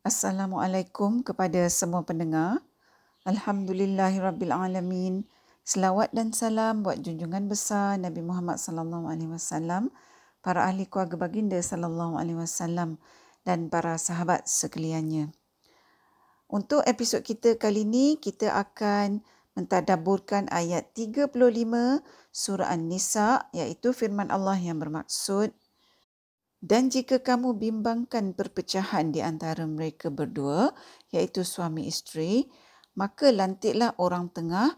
Assalamualaikum kepada semua pendengar. Alhamdulillahirabbilalamin. Selawat dan salam buat junjungan besar Nabi Muhammad sallallahu alaihi wasallam, para ahli keluarga baginda sallallahu alaihi wasallam dan para sahabat sekaliannya. Untuk episod kita kali ini, kita akan mentadaburkan ayat 35 surah An-Nisa iaitu firman Allah yang bermaksud dan jika kamu bimbangkan perpecahan di antara mereka berdua, iaitu suami isteri, maka lantiklah orang tengah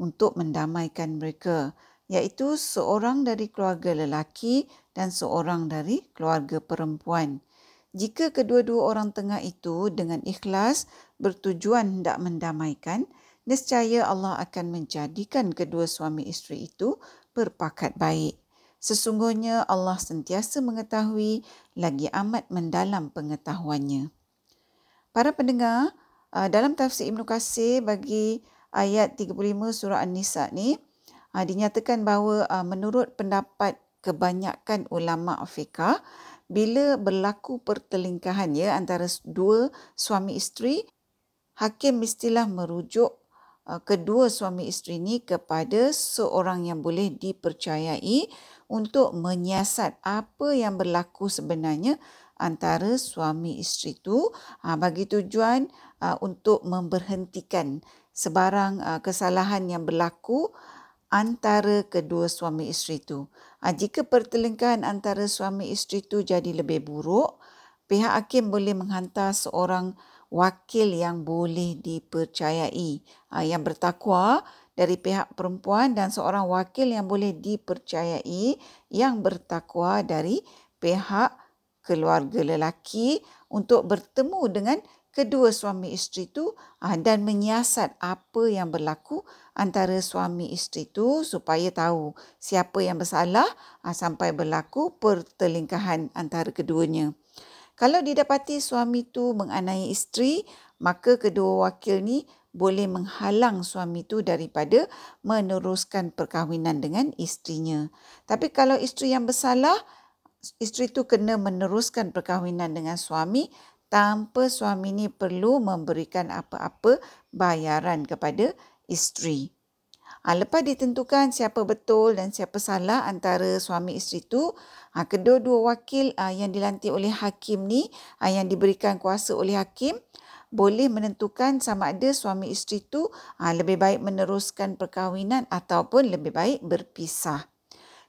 untuk mendamaikan mereka, iaitu seorang dari keluarga lelaki dan seorang dari keluarga perempuan. Jika kedua-dua orang tengah itu dengan ikhlas bertujuan hendak mendamaikan, nescaya Allah akan menjadikan kedua suami isteri itu berpakat baik. Sesungguhnya Allah sentiasa mengetahui lagi amat mendalam pengetahuannya. Para pendengar, uh, dalam tafsir Ibn Qasir bagi ayat 35 surah An-Nisa ni, uh, dinyatakan bahawa uh, menurut pendapat kebanyakan ulama fiqah, bila berlaku pertelingkahan ya antara dua suami isteri, hakim mestilah merujuk kedua suami isteri ini kepada seorang yang boleh dipercayai untuk menyiasat apa yang berlaku sebenarnya antara suami isteri itu uh, bagi tujuan uh, untuk memberhentikan sebarang uh, kesalahan yang berlaku antara kedua suami isteri itu. Jika pertelingkahan antara suami isteri itu jadi lebih buruk, pihak hakim boleh menghantar seorang wakil yang boleh dipercayai yang bertakwa dari pihak perempuan dan seorang wakil yang boleh dipercayai yang bertakwa dari pihak keluarga lelaki untuk bertemu dengan kedua suami isteri itu ah, dan menyiasat apa yang berlaku antara suami isteri itu supaya tahu siapa yang bersalah ah, sampai berlaku pertelingkahan antara keduanya. Kalau didapati suami itu menganai isteri, maka kedua wakil ni boleh menghalang suami itu daripada meneruskan perkahwinan dengan istrinya. Tapi kalau isteri yang bersalah, isteri itu kena meneruskan perkahwinan dengan suami tanpa suami ini perlu memberikan apa-apa bayaran kepada isteri. Ha, lepas ditentukan siapa betul dan siapa salah antara suami isteri itu, ha, kedua-dua wakil ha, yang dilantik oleh hakim ni, ha, yang diberikan kuasa oleh hakim, boleh menentukan sama ada suami isteri itu ha, lebih baik meneruskan perkahwinan ataupun lebih baik berpisah.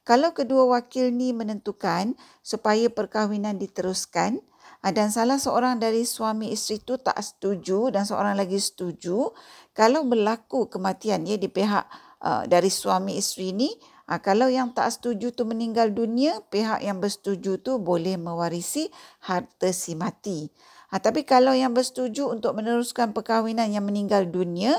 Kalau kedua wakil ni menentukan supaya perkahwinan diteruskan ha, dan salah seorang dari suami isteri itu tak setuju dan seorang lagi setuju, kalau berlaku kematian ya di pihak uh, dari suami isteri ini, Ha, kalau yang tak setuju tu meninggal dunia, pihak yang bersetuju tu boleh mewarisi harta si mati. Ha, tapi kalau yang bersetuju untuk meneruskan perkahwinan yang meninggal dunia,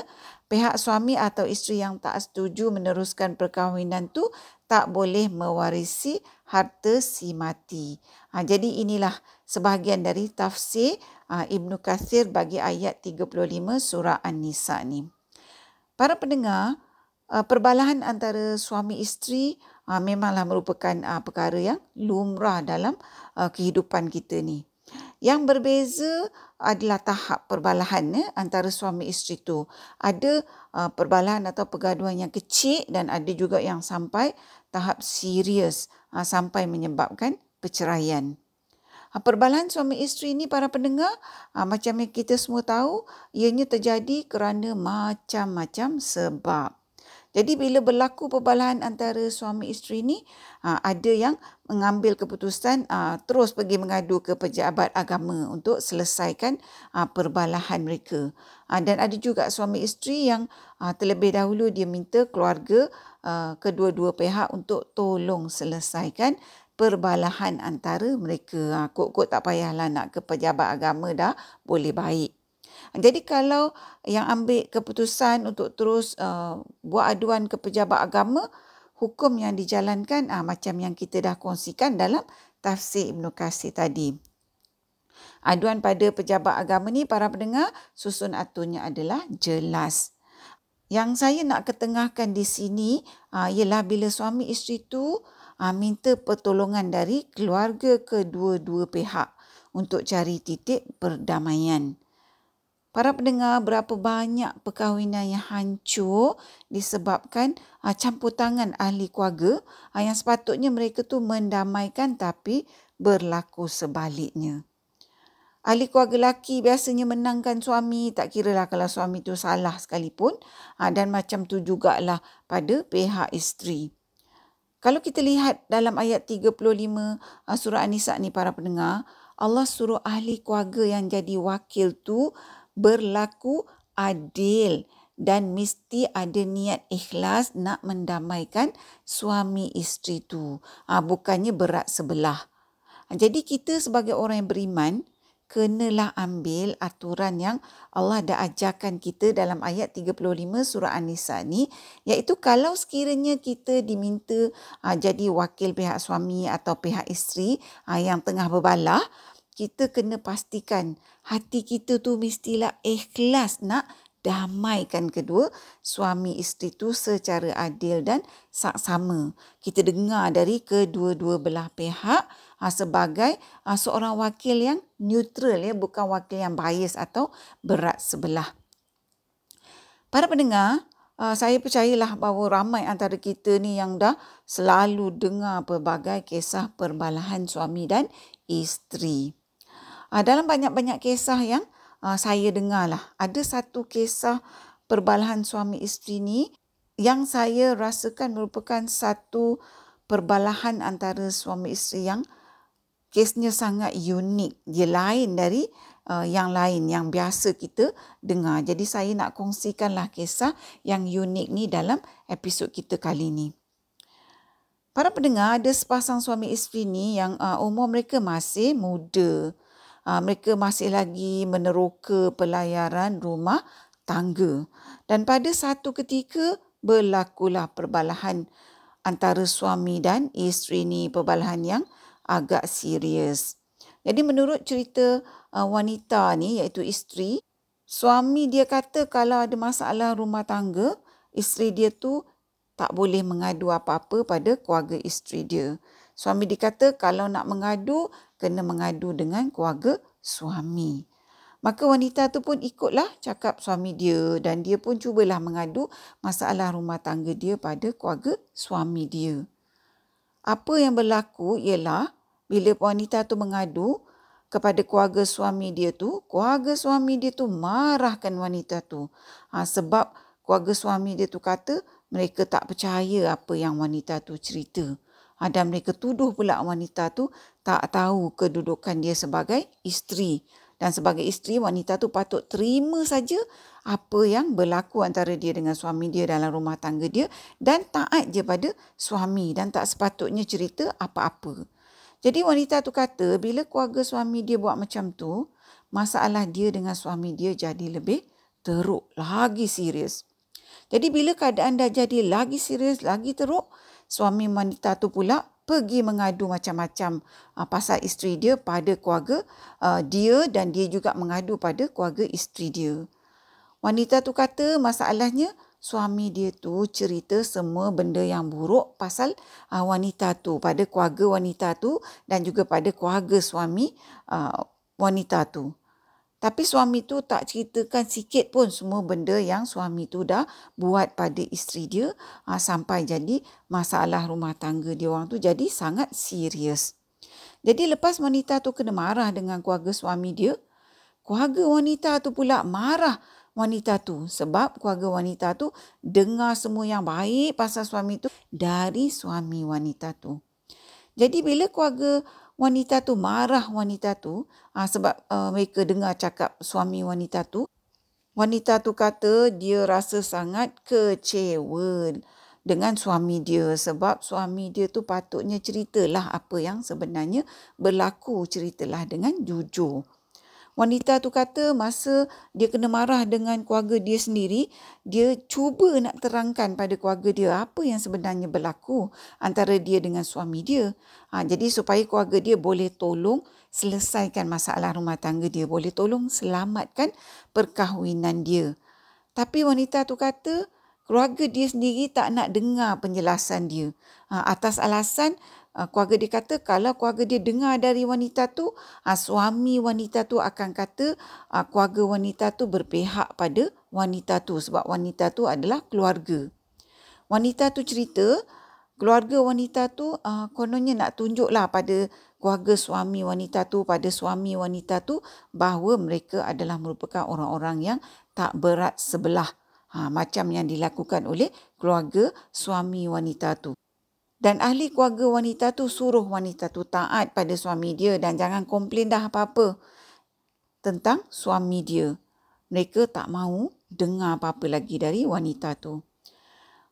pihak suami atau isteri yang tak setuju meneruskan perkahwinan tu tak boleh mewarisi harta si mati. Ha, jadi inilah sebahagian dari tafsir ha, Ibnu Kathir bagi ayat 35 surah An-Nisa ni. Para pendengar, ha, perbalahan antara suami isteri ha, memanglah merupakan ha, perkara yang lumrah dalam kehidupan kita ni. Yang berbeza adalah tahap perbalahan ya, antara suami isteri itu. Ada uh, perbalahan atau pergaduhan yang kecil dan ada juga yang sampai tahap serius uh, sampai menyebabkan perceraian. Uh, perbalahan suami isteri ini para pendengar uh, macam yang kita semua tahu ianya terjadi kerana macam-macam sebab. Jadi bila berlaku perbalahan antara suami isteri ni, ha, ada yang mengambil keputusan ha, terus pergi mengadu ke pejabat agama untuk selesaikan ha, perbalahan mereka. Dan ada juga suami isteri yang terlebih dahulu dia minta keluarga kedua-dua pihak untuk tolong selesaikan perbalahan antara mereka. Kok-kok tak payahlah nak ke pejabat agama dah boleh baik. Jadi kalau yang ambil keputusan untuk terus uh, buat aduan ke pejabat agama, hukum yang dijalankan uh, macam yang kita dah kongsikan dalam tafsir Ibn Qasir tadi. Aduan pada pejabat agama ni para pendengar susun aturnya adalah jelas. Yang saya nak ketengahkan di sini uh, ialah bila suami isteri tu uh, minta pertolongan dari keluarga kedua-dua pihak untuk cari titik perdamaian. Para pendengar, berapa banyak perkahwinan yang hancur disebabkan uh, campur tangan ahli keluarga uh, yang sepatutnya mereka tu mendamaikan tapi berlaku sebaliknya. Ahli keluarga lelaki biasanya menangkan suami, tak kira lah kalau suami tu salah sekalipun uh, dan macam tu jugalah pada pihak isteri. Kalau kita lihat dalam ayat 35 uh, surah An-Nisa ni para pendengar, Allah suruh ahli keluarga yang jadi wakil tu berlaku adil dan mesti ada niat ikhlas nak mendamaikan suami isteri tu. Ha, bukannya berat sebelah. Ha, jadi kita sebagai orang yang beriman, kenalah ambil aturan yang Allah dah ajarkan kita dalam ayat 35 surah An-Nisa ni iaitu kalau sekiranya kita diminta ha, jadi wakil pihak suami atau pihak isteri ha, yang tengah berbalah kita kena pastikan hati kita tu mestilah ikhlas nak damaikan kedua suami isteri tu secara adil dan saksama. Kita dengar dari kedua-dua belah pihak ha, sebagai ha, seorang wakil yang neutral ya, bukan wakil yang bias atau berat sebelah. Para pendengar, ha, saya percayalah bahawa ramai antara kita ni yang dah selalu dengar pelbagai kisah perbalahan suami dan isteri. Uh, dalam banyak-banyak kisah yang uh, saya dengar lah, ada satu kisah perbalahan suami isteri ni yang saya rasakan merupakan satu perbalahan antara suami isteri yang kesnya sangat unik. Dia lain dari uh, yang lain yang biasa kita dengar. Jadi saya nak kongsikanlah kisah yang unik ni dalam episod kita kali ni. Para pendengar, ada sepasang suami isteri ni yang uh, umur mereka masih muda mereka masih lagi meneroka pelayaran rumah tangga. Dan pada satu ketika berlakulah perbalahan antara suami dan isteri ni perbalahan yang agak serius. Jadi menurut cerita uh, wanita ni iaitu isteri, suami dia kata kalau ada masalah rumah tangga, isteri dia tu tak boleh mengadu apa-apa pada keluarga isteri dia. Suami dikata kalau nak mengadu, kena mengadu dengan keluarga suami. Maka wanita tu pun ikutlah cakap suami dia dan dia pun cubalah mengadu masalah rumah tangga dia pada keluarga suami dia. Apa yang berlaku ialah bila wanita tu mengadu kepada keluarga suami dia tu, keluarga suami dia tu marahkan wanita tu. Ha, sebab keluarga suami dia tu kata mereka tak percaya apa yang wanita tu cerita. Dan mereka tuduh pula wanita tu tak tahu kedudukan dia sebagai isteri. Dan sebagai isteri, wanita tu patut terima saja apa yang berlaku antara dia dengan suami dia dalam rumah tangga dia dan taat je pada suami dan tak sepatutnya cerita apa-apa. Jadi wanita tu kata bila keluarga suami dia buat macam tu, masalah dia dengan suami dia jadi lebih teruk, lagi serius. Jadi bila keadaan dah jadi lagi serius, lagi teruk, suami wanita tu pula pergi mengadu macam-macam uh, pasal isteri dia pada keluarga uh, dia dan dia juga mengadu pada keluarga isteri dia. Wanita tu kata masalahnya suami dia tu cerita semua benda yang buruk pasal uh, wanita tu pada keluarga wanita tu dan juga pada keluarga suami uh, wanita tu. Tapi suami tu tak ceritakan sikit pun semua benda yang suami tu dah buat pada isteri dia ha, sampai jadi masalah rumah tangga dia orang tu jadi sangat serius. Jadi lepas wanita tu kena marah dengan keluarga suami dia, keluarga wanita tu pula marah wanita tu sebab keluarga wanita tu dengar semua yang baik pasal suami tu dari suami wanita tu. Jadi bila keluarga wanita tu marah wanita tu uh, sebab uh, mereka dengar cakap suami wanita tu wanita tu kata dia rasa sangat kecewa dengan suami dia sebab suami dia tu patutnya ceritalah apa yang sebenarnya berlaku ceritalah dengan jujur Wanita tu kata masa dia kena marah dengan keluarga dia sendiri, dia cuba nak terangkan pada keluarga dia apa yang sebenarnya berlaku antara dia dengan suami dia. Ha, jadi supaya keluarga dia boleh tolong selesaikan masalah rumah tangga dia, boleh tolong selamatkan perkahwinan dia. Tapi wanita tu kata keluarga dia sendiri tak nak dengar penjelasan dia. Ha, atas alasan uh, keluarga dia kata kalau keluarga dia dengar dari wanita tu uh, suami wanita tu akan kata uh, keluarga wanita tu berpihak pada wanita tu sebab wanita tu adalah keluarga. Wanita tu cerita keluarga wanita tu uh, kononnya nak tunjuklah pada keluarga suami wanita tu pada suami wanita tu bahawa mereka adalah merupakan orang-orang yang tak berat sebelah. Ha, macam yang dilakukan oleh keluarga suami wanita tu dan ahli keluarga wanita tu suruh wanita tu taat pada suami dia dan jangan komplain dah apa-apa tentang suami dia. Mereka tak mahu dengar apa-apa lagi dari wanita tu.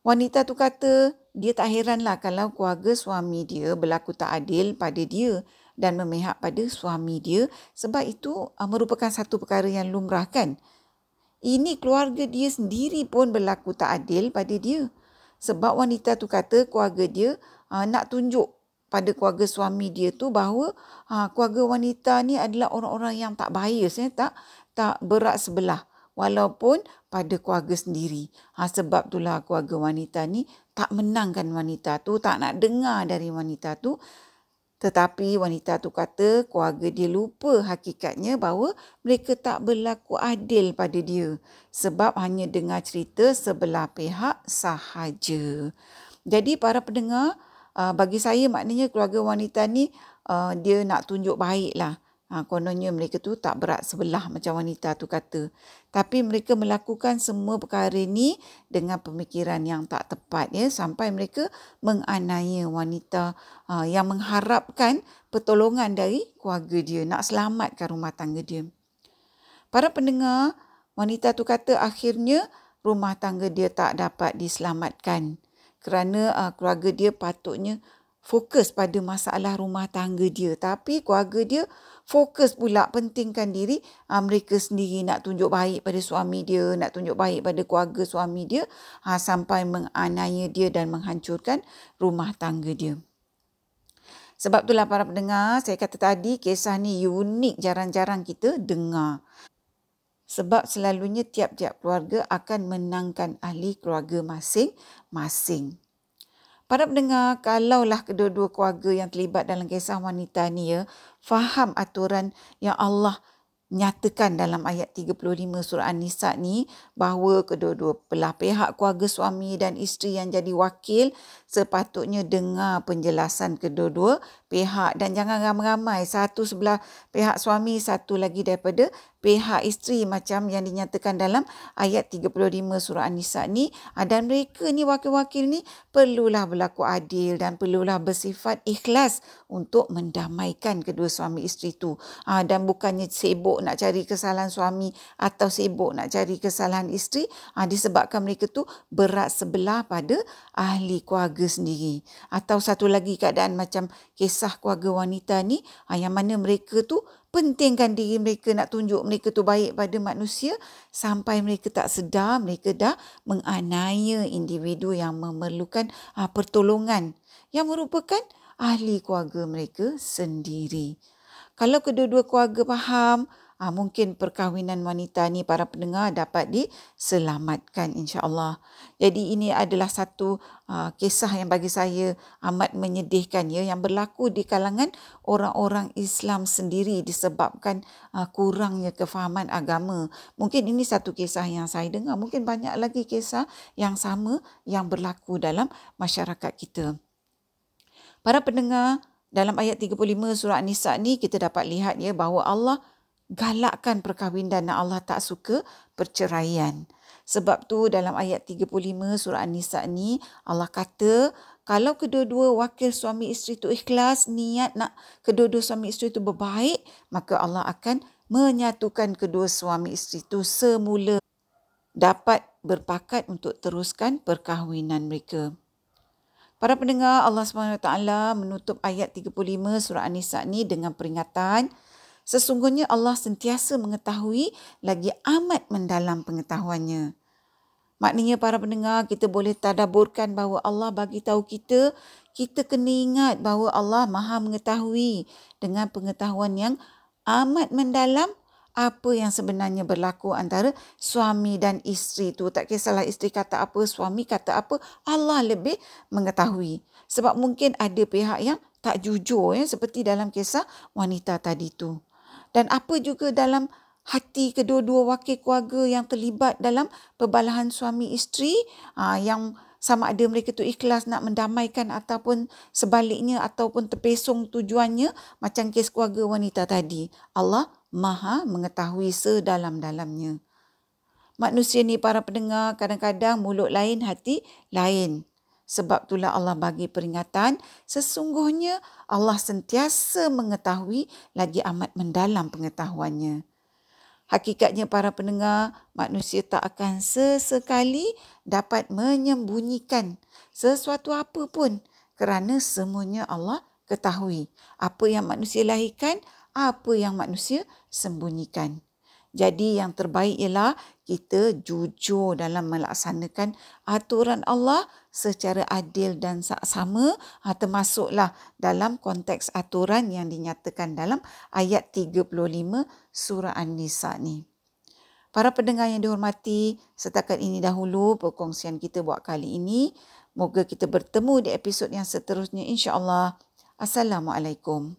Wanita tu kata dia tak heranlah kalau keluarga suami dia berlaku tak adil pada dia dan memihak pada suami dia sebab itu uh, merupakan satu perkara yang lumrah kan. Ini keluarga dia sendiri pun berlaku tak adil pada dia. Sebab wanita tu kata keluarga dia uh, nak tunjuk pada keluarga suami dia tu bahawa uh, keluarga wanita ni adalah orang-orang yang tak bias ya, tak tak berat sebelah walaupun pada keluarga sendiri. Ha, sebab itulah keluarga wanita ni tak menangkan wanita tu, tak nak dengar dari wanita tu tetapi wanita tu kata keluarga dia lupa hakikatnya bahawa mereka tak berlaku adil pada dia sebab hanya dengar cerita sebelah pihak sahaja. Jadi para pendengar, uh, bagi saya maknanya keluarga wanita ni uh, dia nak tunjuk baiklah. Ha, kononnya mereka tu tak berat sebelah macam wanita tu kata. Tapi mereka melakukan semua perkara ini dengan pemikiran yang tak tepat ya sampai mereka menganiaya wanita uh, yang mengharapkan pertolongan dari keluarga dia nak selamatkan rumah tangga dia. Para pendengar, wanita tu kata akhirnya rumah tangga dia tak dapat diselamatkan kerana uh, keluarga dia patutnya fokus pada masalah rumah tangga dia tapi keluarga dia fokus pula pentingkan diri ha, mereka sendiri nak tunjuk baik pada suami dia, nak tunjuk baik pada keluarga suami dia ha, sampai menganiaya dia dan menghancurkan rumah tangga dia. Sebab itulah para pendengar, saya kata tadi kisah ni unik jarang-jarang kita dengar. Sebab selalunya tiap-tiap keluarga akan menangkan ahli keluarga masing-masing. Para pendengar, kalaulah kedua-dua keluarga yang terlibat dalam kisah wanita ni ya, faham aturan yang Allah nyatakan dalam ayat 35 surah An-Nisa ni bahawa kedua-dua belah pihak keluarga suami dan isteri yang jadi wakil sepatutnya dengar penjelasan kedua-dua pihak. Dan jangan ramai-ramai satu sebelah pihak suami satu lagi daripada pihak isteri macam yang dinyatakan dalam ayat 35 surah An-Nisa ni. Ah, dan mereka ni wakil-wakil ni perlulah berlaku adil dan perlulah bersifat ikhlas untuk mendamaikan kedua suami isteri tu. Ah, dan bukannya sibuk nak cari kesalahan suami atau sibuk nak cari kesalahan isteri ah, disebabkan mereka tu berat sebelah pada ahli keluarga sendiri. Atau satu lagi keadaan macam kisah keluarga wanita ni yang mana mereka tu pentingkan diri mereka nak tunjuk mereka tu baik pada manusia sampai mereka tak sedar mereka dah menganiaya individu yang memerlukan uh, pertolongan yang merupakan ahli keluarga mereka sendiri. Kalau kedua-dua keluarga faham Ha, mungkin perkahwinan wanita ni para pendengar dapat diselamatkan insya-Allah. Jadi ini adalah satu uh, kisah yang bagi saya amat menyedihkan ya yang berlaku di kalangan orang-orang Islam sendiri disebabkan uh, kurangnya kefahaman agama. Mungkin ini satu kisah yang saya dengar, mungkin banyak lagi kisah yang sama yang berlaku dalam masyarakat kita. Para pendengar, dalam ayat 35 surah An-Nisa ni kita dapat lihat ya bahawa Allah galakkan perkahwinan dan Allah tak suka perceraian. Sebab tu dalam ayat 35 surah An-Nisa ni Allah kata kalau kedua-dua wakil suami isteri itu ikhlas niat nak kedua-dua suami isteri itu berbaik maka Allah akan menyatukan kedua suami isteri itu semula dapat berpakat untuk teruskan perkahwinan mereka. Para pendengar Allah SWT menutup ayat 35 surah An-Nisa ni dengan peringatan Sesungguhnya Allah sentiasa mengetahui lagi amat mendalam pengetahuannya. Maknanya para pendengar kita boleh tadaburkan bahawa Allah bagi tahu kita kita kena ingat bahawa Allah Maha mengetahui dengan pengetahuan yang amat mendalam apa yang sebenarnya berlaku antara suami dan isteri itu. Tak kisahlah isteri kata apa, suami kata apa, Allah lebih mengetahui. Sebab mungkin ada pihak yang tak jujur ya seperti dalam kisah wanita tadi tu. Dan apa juga dalam hati kedua-dua wakil keluarga yang terlibat dalam perbalahan suami isteri aa, yang sama ada mereka tu ikhlas nak mendamaikan ataupun sebaliknya ataupun terpesong tujuannya macam kes keluarga wanita tadi. Allah maha mengetahui sedalam-dalamnya. Manusia ni para pendengar kadang-kadang mulut lain hati lain. Sebab itulah Allah bagi peringatan sesungguhnya Allah sentiasa mengetahui lagi amat mendalam pengetahuannya. Hakikatnya para pendengar, manusia tak akan sesekali dapat menyembunyikan sesuatu apa pun kerana semuanya Allah ketahui. Apa yang manusia lahirkan, apa yang manusia sembunyikan. Jadi yang terbaik ialah kita jujur dalam melaksanakan aturan Allah secara adil dan sama ha, termasuklah dalam konteks aturan yang dinyatakan dalam ayat 35 surah An-Nisa ni. Para pendengar yang dihormati, setakat ini dahulu perkongsian kita buat kali ini. Moga kita bertemu di episod yang seterusnya insya-Allah. Assalamualaikum.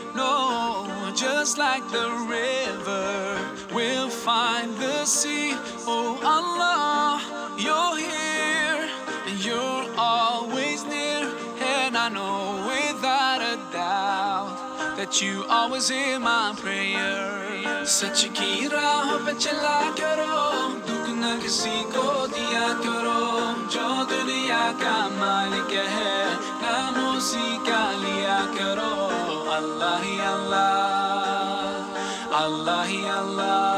No, just like the river will find the sea. Oh Allah, you're here and you're always near. And I know without a doubt that you always hear my prayer. सच की राह पे चला करो दुख न किसी को Allah, Allah.